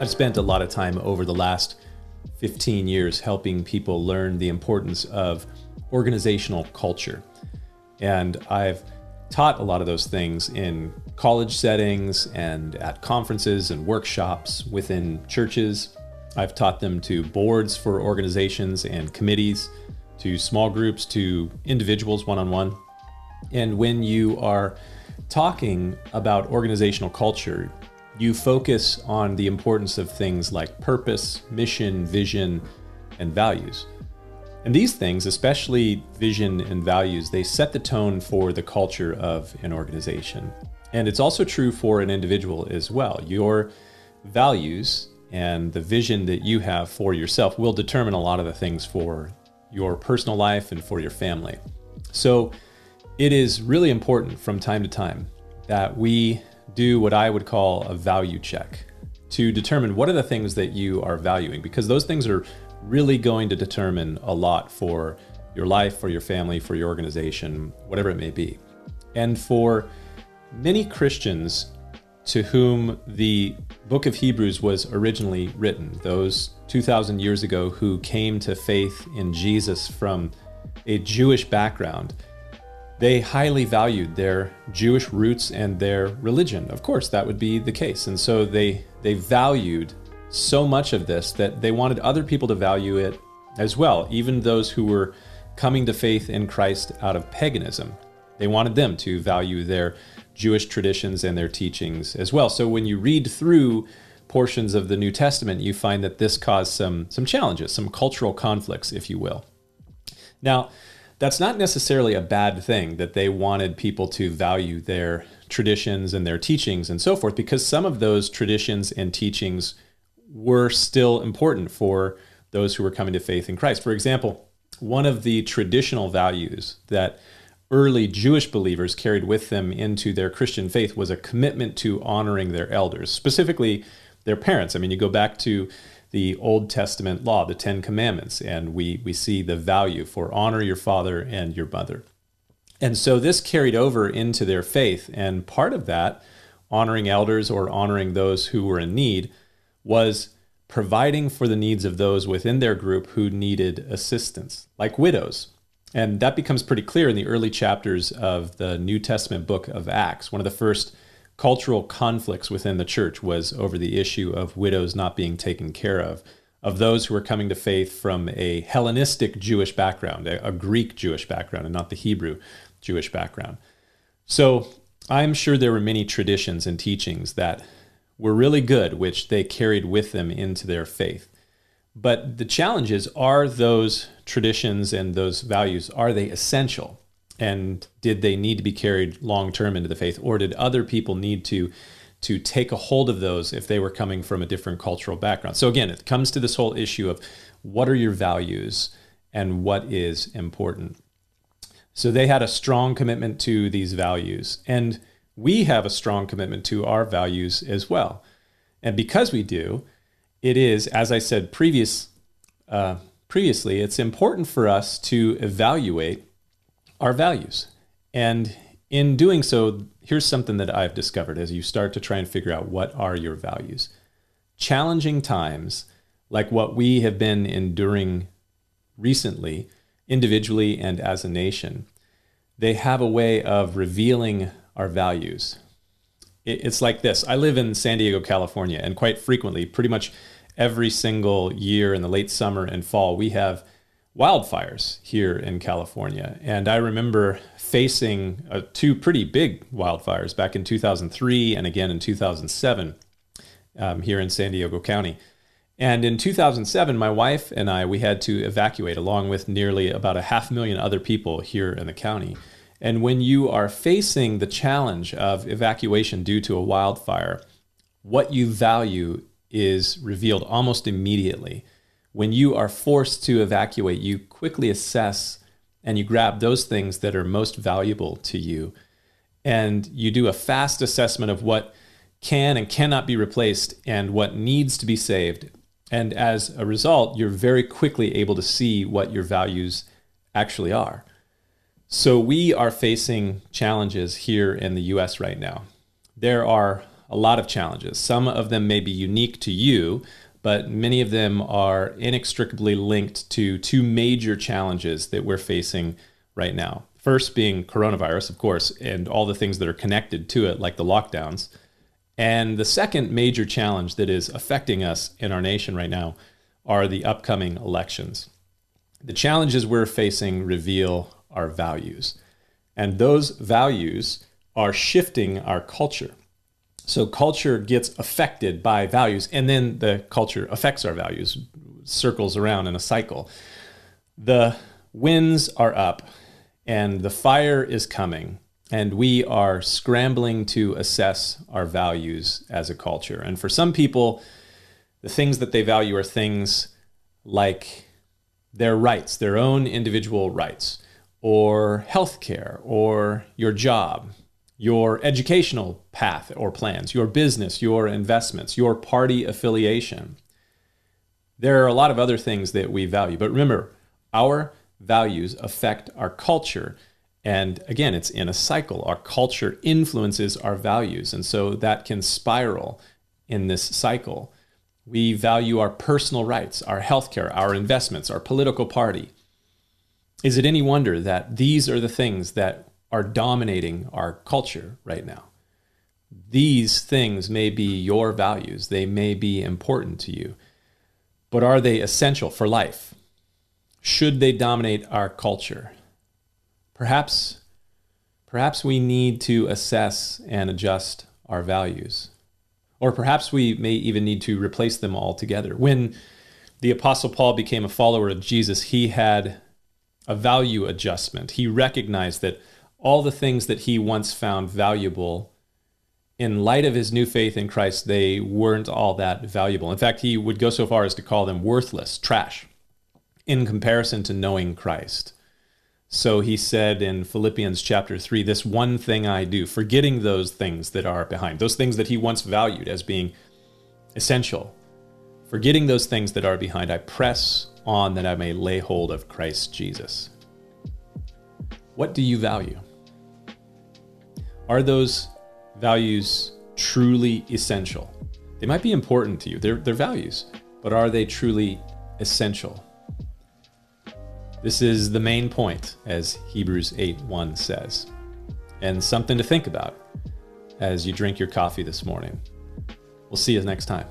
I've spent a lot of time over the last 15 years helping people learn the importance of organizational culture. And I've taught a lot of those things in college settings and at conferences and workshops within churches. I've taught them to boards for organizations and committees, to small groups, to individuals one on one. And when you are talking about organizational culture, you focus on the importance of things like purpose, mission, vision, and values. And these things, especially vision and values, they set the tone for the culture of an organization. And it's also true for an individual as well. Your values and the vision that you have for yourself will determine a lot of the things for your personal life and for your family. So it is really important from time to time that we do what I would call a value check to determine what are the things that you are valuing, because those things are really going to determine a lot for your life, for your family, for your organization, whatever it may be. And for many Christians to whom the book of Hebrews was originally written, those 2,000 years ago who came to faith in Jesus from a Jewish background, they highly valued their Jewish roots and their religion. Of course, that would be the case. And so they, they valued so much of this that they wanted other people to value it as well, even those who were coming to faith in Christ out of paganism. They wanted them to value their Jewish traditions and their teachings as well. So when you read through portions of the New Testament, you find that this caused some, some challenges, some cultural conflicts, if you will. Now, that's not necessarily a bad thing that they wanted people to value their traditions and their teachings and so forth, because some of those traditions and teachings were still important for those who were coming to faith in Christ. For example, one of the traditional values that early Jewish believers carried with them into their Christian faith was a commitment to honoring their elders, specifically their parents. I mean, you go back to the Old Testament law, the Ten Commandments, and we, we see the value for honor your father and your mother. And so this carried over into their faith. And part of that, honoring elders or honoring those who were in need, was providing for the needs of those within their group who needed assistance, like widows. And that becomes pretty clear in the early chapters of the New Testament book of Acts. One of the first cultural conflicts within the church was over the issue of widows not being taken care of, of those who were coming to faith from a Hellenistic Jewish background, a, a Greek Jewish background, and not the Hebrew Jewish background. So I'm sure there were many traditions and teachings that were really good, which they carried with them into their faith. But the challenge is are those traditions and those values, are they essential? And did they need to be carried long term into the faith? Or did other people need to to take a hold of those if they were coming from a different cultural background? So again it comes to this whole issue of what are your values and what is important. So they had a strong commitment to these values and we have a strong commitment to our values as well. And because we do it is as i said previous uh, previously it's important for us to evaluate our values. And in doing so, here's something that I've discovered as you start to try and figure out what are your values. Challenging times, like what we have been enduring recently, individually and as a nation, they have a way of revealing our values. It's like this I live in San Diego, California, and quite frequently, pretty much every single year in the late summer and fall, we have wildfires here in California. And I remember facing uh, two pretty big wildfires back in 2003 and again in 2007 um, here in San Diego County. And in 2007, my wife and I, we had to evacuate along with nearly about a half million other people here in the county. And when you are facing the challenge of evacuation due to a wildfire, what you value is revealed almost immediately when you are forced to evacuate, you quickly assess and you grab those things that are most valuable to you. And you do a fast assessment of what can and cannot be replaced and what needs to be saved. And as a result, you're very quickly able to see what your values actually are. So, we are facing challenges here in the US right now. There are a lot of challenges. Some of them may be unique to you, but many of them are inextricably linked to two major challenges that we're facing right now. First, being coronavirus, of course, and all the things that are connected to it, like the lockdowns. And the second major challenge that is affecting us in our nation right now are the upcoming elections. The challenges we're facing reveal our values. And those values are shifting our culture. So culture gets affected by values, and then the culture affects our values, circles around in a cycle. The winds are up, and the fire is coming, and we are scrambling to assess our values as a culture. And for some people, the things that they value are things like their rights, their own individual rights or healthcare or your job, your educational path or plans, your business, your investments, your party affiliation. There are a lot of other things that we value, but remember, our values affect our culture. And again, it's in a cycle. Our culture influences our values. And so that can spiral in this cycle. We value our personal rights, our healthcare, our investments, our political party. Is it any wonder that these are the things that are dominating our culture right now? These things may be your values, they may be important to you, but are they essential for life? Should they dominate our culture? Perhaps, perhaps we need to assess and adjust our values. Or perhaps we may even need to replace them altogether. When the Apostle Paul became a follower of Jesus, he had a value adjustment. He recognized that all the things that he once found valuable, in light of his new faith in Christ, they weren't all that valuable. In fact, he would go so far as to call them worthless, trash, in comparison to knowing Christ. So he said in Philippians chapter 3 this one thing I do, forgetting those things that are behind, those things that he once valued as being essential, forgetting those things that are behind, I press on that I may lay hold of Christ Jesus. What do you value? Are those values truly essential? They might be important to you, they're, they're values, but are they truly essential? This is the main point, as Hebrews 8 1 says, and something to think about as you drink your coffee this morning. We'll see you next time.